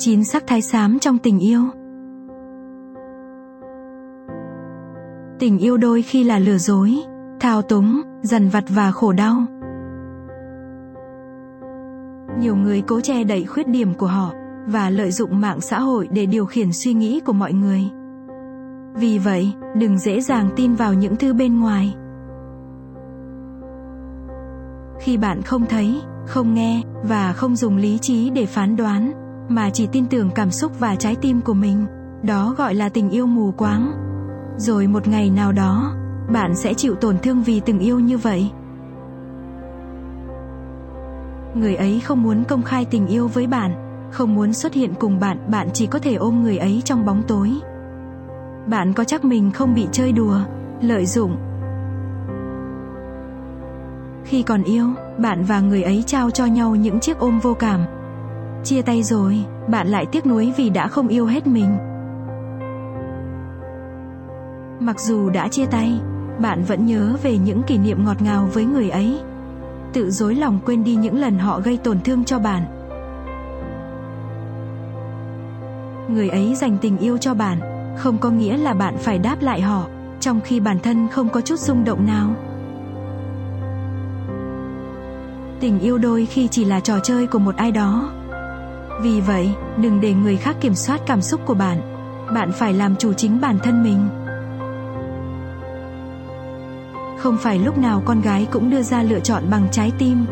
Chín sắc thái xám trong tình yêu Tình yêu đôi khi là lừa dối, thao túng, dằn vặt và khổ đau. Nhiều người cố che đậy khuyết điểm của họ và lợi dụng mạng xã hội để điều khiển suy nghĩ của mọi người. Vì vậy, đừng dễ dàng tin vào những thứ bên ngoài. Khi bạn không thấy, không nghe và không dùng lý trí để phán đoán, mà chỉ tin tưởng cảm xúc và trái tim của mình, đó gọi là tình yêu mù quáng. Rồi một ngày nào đó, bạn sẽ chịu tổn thương vì từng yêu như vậy. Người ấy không muốn công khai tình yêu với bạn, không muốn xuất hiện cùng bạn, bạn chỉ có thể ôm người ấy trong bóng tối. Bạn có chắc mình không bị chơi đùa, lợi dụng? Khi còn yêu, bạn và người ấy trao cho nhau những chiếc ôm vô cảm. Chia tay rồi, bạn lại tiếc nuối vì đã không yêu hết mình. Mặc dù đã chia tay, bạn vẫn nhớ về những kỷ niệm ngọt ngào với người ấy. Tự dối lòng quên đi những lần họ gây tổn thương cho bạn. Người ấy dành tình yêu cho bạn, không có nghĩa là bạn phải đáp lại họ, trong khi bản thân không có chút rung động nào. Tình yêu đôi khi chỉ là trò chơi của một ai đó. Vì vậy, đừng để người khác kiểm soát cảm xúc của bạn. Bạn phải làm chủ chính bản thân mình. Không phải lúc nào con gái cũng đưa ra lựa chọn bằng trái tim.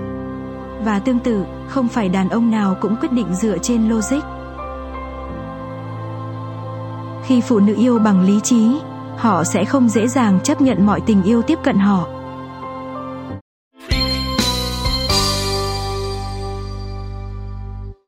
Và tương tự, không phải đàn ông nào cũng quyết định dựa trên logic. Khi phụ nữ yêu bằng lý trí, họ sẽ không dễ dàng chấp nhận mọi tình yêu tiếp cận họ